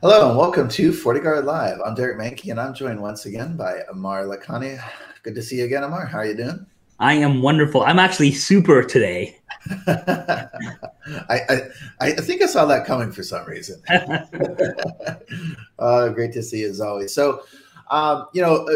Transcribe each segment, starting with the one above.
Hello and welcome to FortiGuard Live. I'm Derek Manky and I'm joined once again by Amar Lakhani. Good to see you again, Amar. How are you doing? I am wonderful. I'm actually super today. I, I, I think I saw that coming for some reason. uh, great to see you as always. So, um, you know,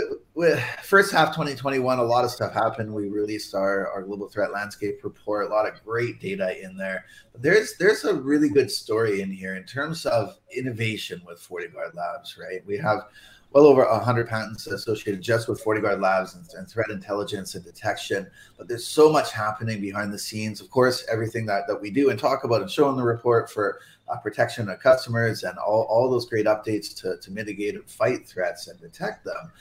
uh, first half 2021, a lot of stuff happened. We released our, our global threat landscape report, a lot of great data in there. There's there's a really good story in here in terms of innovation with FortiGuard Labs, right? We have well over 100 patents associated just with FortiGuard Labs and, and, threat intelligence and detection. But there's so much happening behind the scenes. Of course, everything that, that we do and talk about and show in the report for uh, protection of customers and all, all those great updates to, to mitigate and fight threats and detect them.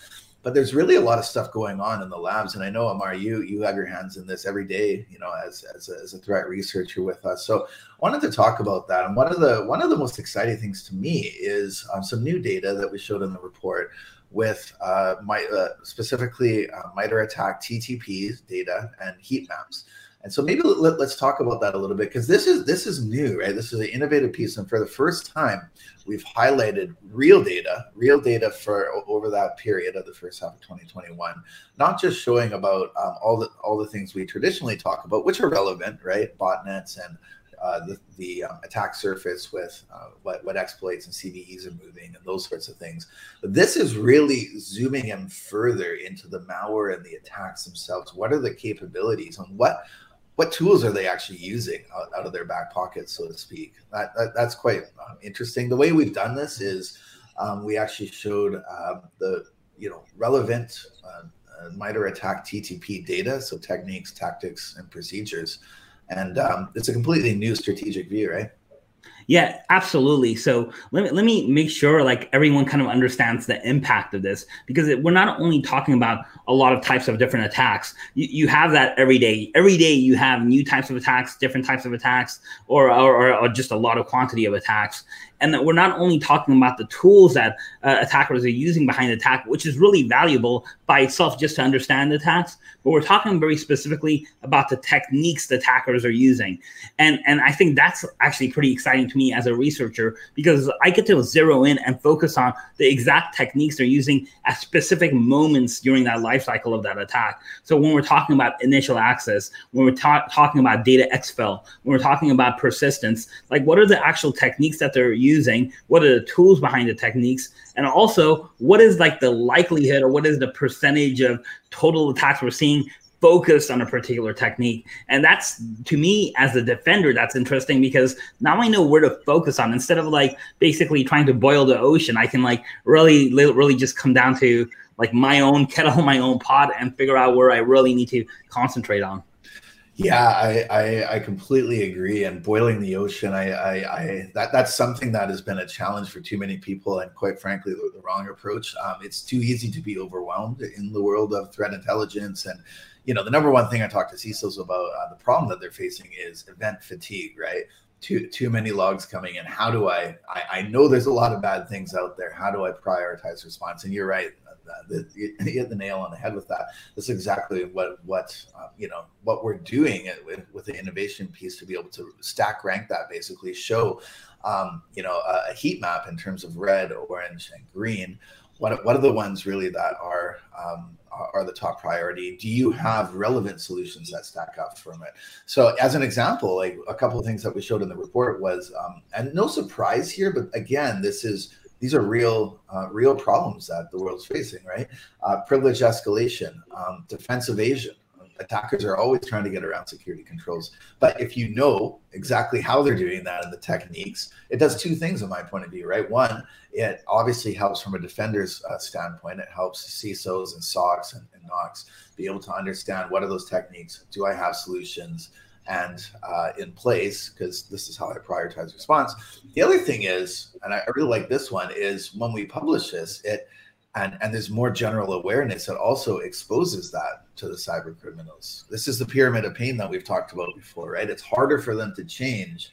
But there's really a lot of stuff going on in the labs, and I know Amar, you you have your hands in this every day, you know, as as a, as a threat researcher with us. So I wanted to talk about that. And one of the one of the most exciting things to me is um, some new data that we showed in the report with uh, my, uh, specifically uh, MITRE ATT&CK data and heat maps. And so maybe let, us talk about that a little bit because this is this is new, right? This is an innovative piece, and for the first time, we've highlighted real data, real data for over that period of the first half of 2021, not just showing about um, all the all the things we traditionally talk about, which are relevant, right? Botnets and uh, the, the um, attack surface with uh, what, what exploits and CVEs are moving and those sorts of things. But this is really zooming in further into the malware and the attacks themselves. What are the capabilities and what what tools are they actually using out, out of their back pocket, so to speak? That, that that's quite um, interesting. The way we've done this is um, we actually showed uh, the you know relevant uh, uh, MITRE ATT&CK TTP data, so techniques, tactics, and procedures, and um, it's a completely new strategic view, right? Yeah, absolutely. So let me let me make sure like everyone kind of understands the impact of this because it, we're not only talking about a lot of types of different attacks. You, you have that every day. Every day you have new types of attacks, different types of attacks, or or, or just a lot of quantity of attacks and that we're not only talking about the tools that uh, attackers are using behind the attack, which is really valuable by itself just to understand attacks, but we're talking very specifically about the techniques the attackers are using. And, and I think that's actually pretty exciting to me as a researcher because I get to zero in and focus on the exact techniques they're using at specific moments during that life cycle of that attack. So when we're talking about initial access, when we're ta- talking about data exfil, when we're talking about persistence, like what are the actual techniques that they're using, what are the tools behind the techniques, and also what is like the likelihood or what is the percentage of total attacks we're seeing focused on a particular technique. And that's to me as a defender, that's interesting because now I know where to focus on instead of like basically trying to boil the ocean. I can like really, really just come down to like my own kettle, my own pot, and figure out where I really need to concentrate on. Yeah, I, I, I completely agree. And boiling the ocean, I, I, I that that's something that has been a challenge for too many people, and quite frankly, the, the wrong approach. Um, it's too easy to be overwhelmed in the world of threat intelligence, and you know the number one thing I talk to CISOs about uh, the problem that they're facing is event fatigue, right? Too too many logs coming in. How do I, I? I know there's a lot of bad things out there. How do I prioritize response? And you're right that. You hit the nail on the head with that. That's exactly what what uh, you know what we're doing with, with, the innovation piece to be able to stack rank that basically show um, you know a, a, heat map in terms of red, orange, and green. What what are the ones really that are um, are the top priority? Do you have relevant solutions that stack up from it? So, as an example, like a couple of things that we showed in the report was, um, and no surprise here, but again, this is these are real uh, real problems that the world's facing, right? Uh, privilege escalation, um, defense evasion. Attackers are always trying to get around security controls. But if you know exactly how they're doing that and the techniques, it does two things in my point of view, right? One, it obviously helps from a defender's uh, standpoint. It helps CISOs and SOCs and, and NOCs be able to understand what are those techniques? Do I have solutions? And uh, in place because this is how I prioritize response. The other thing is, and I really like this one, is when we publish this, it and and there's more general awareness that also exposes that to the cyber criminals. This is the pyramid of pain that we've talked about before, right? It's harder for them to change,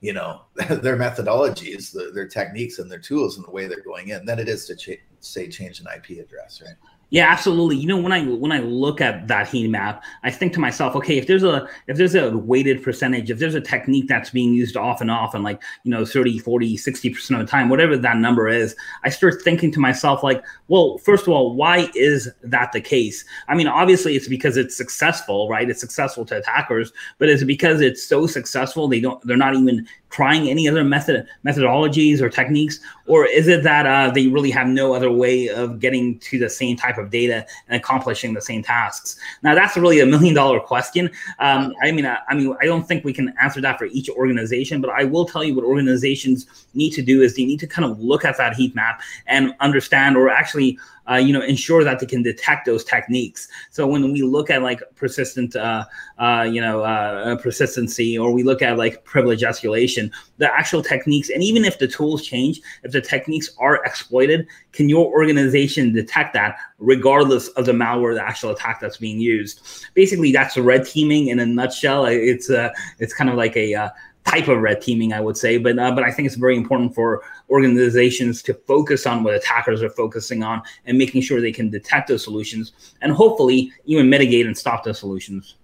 you know, their methodologies, the, their techniques, and their tools, and the way they're going in than it is to ch- say change an IP address, right? Yeah, absolutely. You know, when I when I look at that heat map, I think to myself, okay, if there's a if there's a weighted percentage, if there's a technique that's being used off and off and like, you know, 30, 40, 60% of the time, whatever that number is, I start thinking to myself like, well, first of all, why is that the case? I mean, obviously it's because it's successful, right? It's successful to attackers, but is it because it's so successful they don't they're not even trying any other method methodologies or techniques? Or is it that uh, they really have no other way of getting to the same type of data and accomplishing the same tasks? Now that's really a million dollar question. Um, i mean I, I, mean i don't think we can answer that for each organization but i will tell you what organizations need to do is they need to kind of look at that heat map and understand or actually uh, you know, ensure that they can detect those techniques. So when we look at like persistent, uh, uh, you know, uh, persistency, or we look at like privilege escalation, the actual techniques, and even if the tools change, if the techniques are exploited, can your organization detect that regardless of the malware, the actual attack that's being used? Basically, that's red teaming in a nutshell. It's uh, it's kind of like a uh, type of red teaming, I would say. But uh, but I think it's very important for organizations to focus on what attackers are focusing on and making sure they can detect those solutions and hopefully even mitigate and stop those solutions.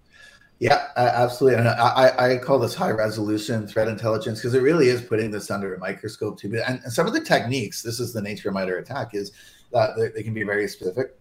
Yeah, absolutely. And I, I call this high resolution threat intelligence because it really is putting this under a microscope too. And, some of the techniques, this is the nature of MITRE ATT&CK, is that they can be very specific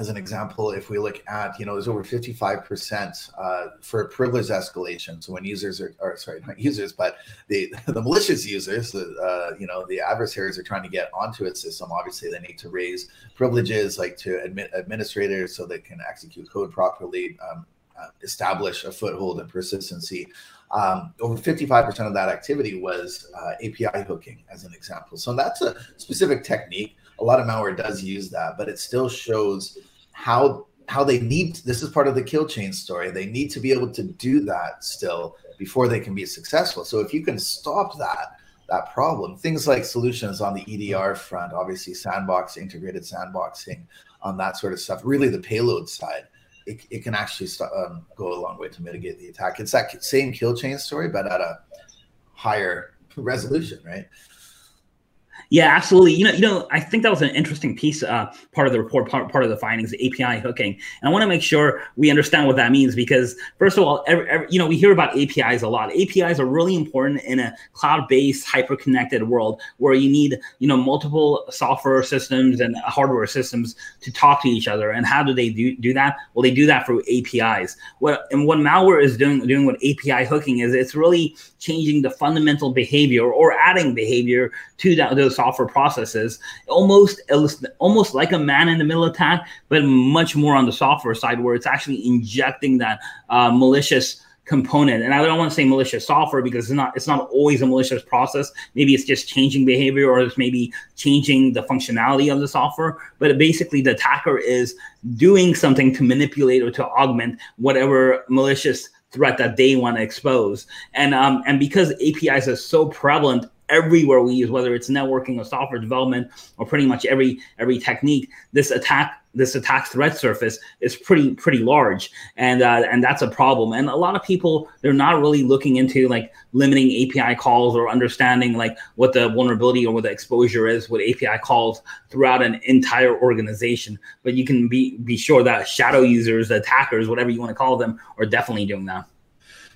as an example, if we look at, you know, there's over 55% uh, for privilege escalation. So when users are, or sorry, not users, but the, the malicious users, uh, you know, the adversaries are trying to get onto a system. Obviously, they need to raise privileges like to admit administrators so they can execute code properly, um, uh, establish a foothold and persistency. Um, over 55% of that activity was uh, API hooking, as an example. So that's a specific technique. A lot of malware does use that, but it still shows how how they need this is part of the kill chain story. They need to be able to do that still before they can be successful. So if you can stop that that problem things like solutions on the edr front obviously sandbox integrated sandboxing on that sort of stuff really the payload side it, it can actually um, go a long way to mitigate the attack. It's that same kill chain story but at a higher resolution right yeah, absolutely. You know, you know, I think that was an interesting piece, uh, part of the report, part, part of the findings, API hooking. And I want to make sure we understand what that means because, first of all, every, every, you know, we hear about APIs a lot. APIs are really important in a cloud-based, hyper-connected world where you need, you know, multiple software systems and hardware systems to talk to each other. And how do they do, do that? Well, they do that through APIs. What and what malware is doing, doing what API hooking is, it's really changing the fundamental behavior or adding behavior to that, those software processes, almost almost like a man in the middle attack, but much more on the software side where it's actually injecting that uh, malicious component. And I don't want to say malicious software because it's not it's not always a malicious process. Maybe it's just changing behavior or it's maybe changing the functionality of the software. But basically the attacker is doing something to manipulate or to augment whatever malicious threat that they want to expose. And um, and because APIs are so prevalent everywhere we use, whether it's networking or software development or pretty much every every technique, this attack this attack threat surface is pretty pretty large, and uh, and that's a problem. And a lot of people they're not really looking into like limiting API calls or understanding like what the vulnerability or what the exposure is with API calls throughout an entire organization. But you can be be sure that shadow users, attackers, whatever you want to call them, are definitely doing that.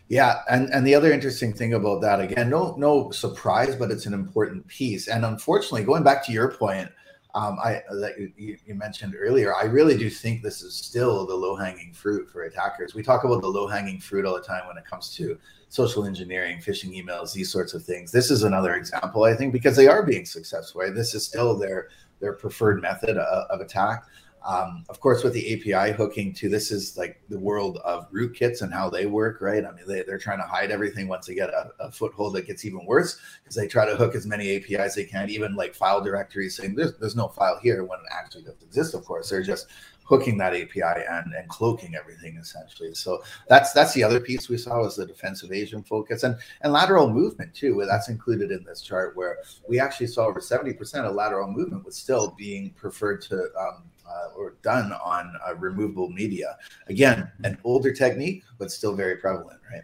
Yeah, and and the other interesting thing about that again, no no surprise, but it's an important piece. And unfortunately, going back to your point, um, I that you, you, mentioned earlier, I really do think this is still the low hanging fruit for attackers. We talk about the low hanging fruit all the time when it comes to social engineering, phishing emails, these sorts of things. This is another example, I think, because they are being successful. Right? This is still their their preferred method of, of attack. Um, of course, with the API hooking too, this is like the world of rootkits and how they work, right? I mean, they, they're trying to hide everything once they get a, a foothold that gets even worse because they try to hook as many APIs they can, even like file directories saying there's, there's no file here when it actually doesn't exist, of course. They're just hooking that API and, and cloaking everything essentially. So that's that's the other piece we saw was the defense evasion focus and and lateral movement too. That's included in this chart where we actually saw over 70% of lateral movement was still being preferred to um, uh, or done on uh, removable media. Again, an older technique, but still very prevalent, right?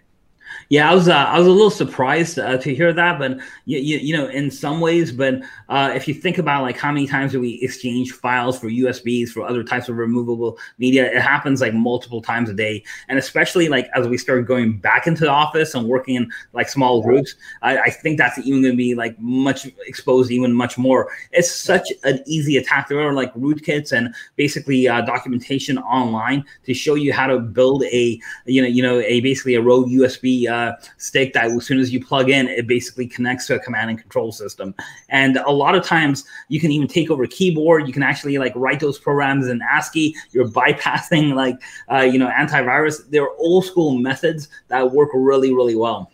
Yeah, I was uh, I was a little surprised uh, to hear that, but you, you, you know, in some ways, but uh, if you think about like how many times do we exchange files for USBs for other types of removable media, it happens like multiple times a day, and especially like as we start going back into the office and working in like small groups, I, I think that's even going to be like much exposed even much more. It's such an easy attack. There are like rootkits and basically uh, documentation online to show you how to build a you know you know a basically a rogue USB uh, stick that as soon as you plug in, it basically connects to a command and control system. And a lot of times you can even take over keyboard. You can actually like write those programs in ASCII. You're bypassing like, uh, you know, antivirus. They're old school methods that work really, really well.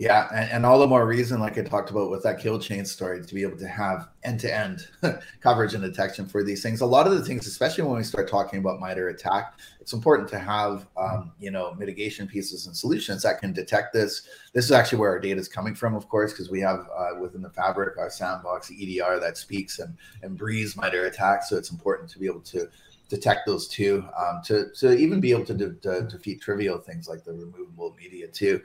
Yeah, and, and, all the more reason, like I talked about with that kill chain story, to be able to have end-to-end coverage and detection for these things. A lot of the things, especially when we start talking about MITRE ATT&CK, it's important to have um, you know mitigation pieces and solutions that can detect this. This is actually where our data is coming from, of course, because we have uh, within the fabric our sandbox EDR that speaks and and breathes MITRE ATT&CK. So it's important to be able to detect those too, um, to to even be able to, de- to defeat trivial things like the removable media too.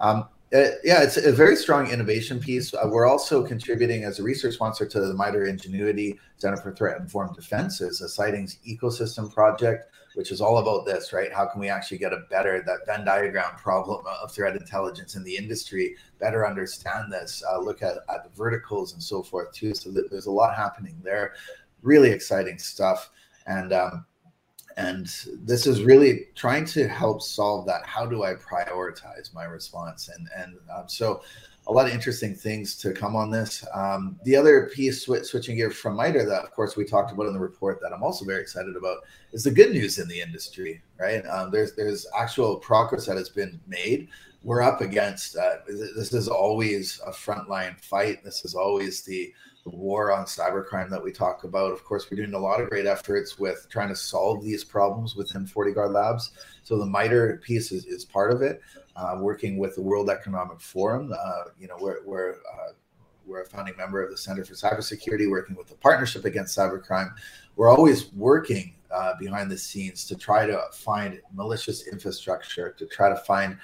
Um, uh, yeah, it's a very strong innovation piece. Uh, we're also contributing as a research sponsor to the MITRE Ingenuity Center for Threat Informed Defense, is a sightings ecosystem project, which is all about this, right? How can we actually get a better that Venn diagram problem of threat intelligence in the industry, better understand this, uh, look at, at the verticals and so forth too. So there's a lot happening there. Really exciting stuff. And um, and this is really trying to help solve that how do i prioritize my response? And and um, so a lot of interesting things to come on this. Um, the other piece sw- switching gear from MITRE that of course we talked about in the report that i'm also very excited about is the good news in the industry right? Um, there's there's actual progress that has been made. We're up against uh, this is always a frontline fight. This is always the the war on cybercrime that we talk about. Of course, we're doing a lot of great efforts with trying to solve these problems within FortiGuard Labs. So the MITRE piece is, is part of it. Uh, working with the World Economic Forum, uh, you know, we're we're, uh, we're a founding member of the Center for Cybersecurity, working with the Partnership Against Cybercrime. We're always working uh, behind the scenes to try to find malicious infrastructure, to try to find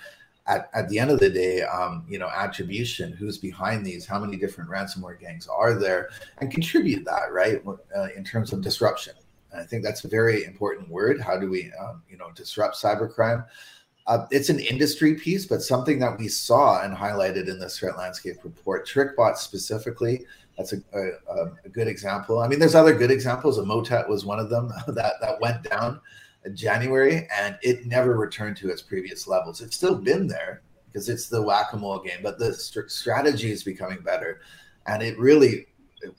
at, at the end of the day, um, you know, attribution, who's behind these, how many different ransomware gangs are there, and contribute that, right, uh, in terms of disruption. And I think that's a very important word. How do we, um, you know, disrupt cybercrime? Uh, it's an industry piece, but something that we saw and highlighted in this threat landscape report. TrickBot specifically, that's a, a, a good example. I mean, there's other good examples. Emotet was one of them that that went down. January, and it never returned to its previous levels. It's still been there because it's the whack-a-mole game, but the st- strategy is becoming better, and it really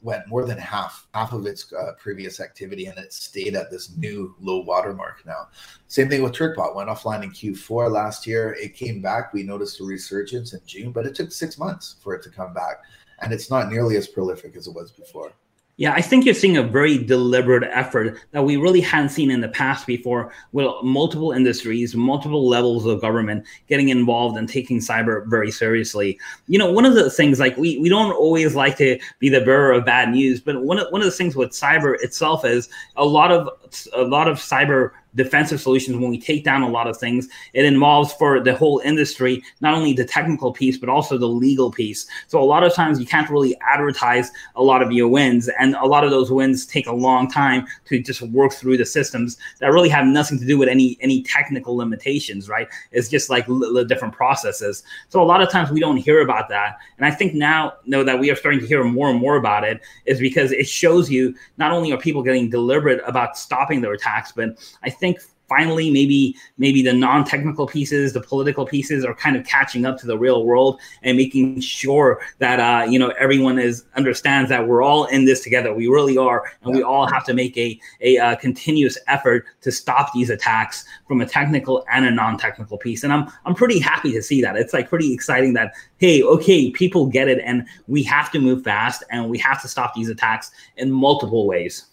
went more than half half of its uh, previous activity, and it stayed at this new low watermark now. Same thing with TrickBot went offline in Q4 last year. It came back. We noticed a resurgence in June, but it took six months for it to come back, and it's not nearly as prolific as it was before. Yeah, I think you're seeing a very deliberate effort that we really hadn't seen in the past before with multiple industries, multiple levels of government getting involved and taking cyber very seriously. You know, one of the things like we, we don't always like to be the bearer of bad news, but one of, one of the things with cyber itself is a lot of a lot of cyber defensive solutions when we take down a lot of things. It involves for the whole industry not only the technical piece but also the legal piece. So a lot of times you can't really advertise a lot of your wins and a lot of those wins take a long time to just work through the systems that really have nothing to do with any any technical limitations right? It's just like the different processes. So a lot of times we don't hear about that. And i think now know that we are starting to hear more and more about it is because it shows you not only are people getting deliberate about stopping their attacks but i think finally maybe maybe the non-technical pieces the political pieces are kind of catching up to the real world and making sure that uh, you know everyone is understands that we're all in this together. We really are. And we all have to make a, a, a uh, continuous effort to stop these attacks from a technical and a non-technical piece. And i'm i'm pretty happy to see that. It's like pretty exciting that hey okay people get it and we have to move fast and we have to stop these attacks in multiple ways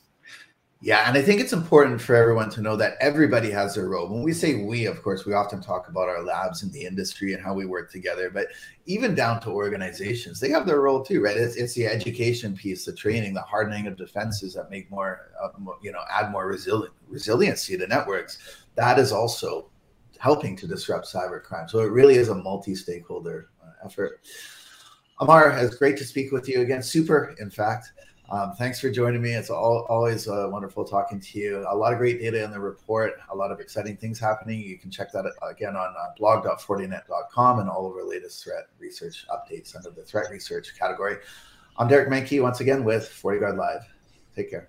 yeah, and I think it's important for everyone to know that everybody has their role. When we say we, of course, we often talk about our labs in the industry and how we work together, but even down to organizations, they have their role too, right? It's, it's the education piece, the training, the hardening of defenses that make more, uh, you know, add more resilient resiliency to networks. That is also helping to disrupt cybercrime. So it really is a multi-stakeholder uh, effort. Amar, it's great to speak with you again. Super, in fact. Um, thanks for joining me. It's all, always uh, wonderful talking to you. A lot of great data in the report, a lot of exciting things happening. You can check that again on uh, blog.fortinet.com and all of our latest threat research updates under the threat research category. I'm Derek Manky once again with FortiGuard Live. Take care.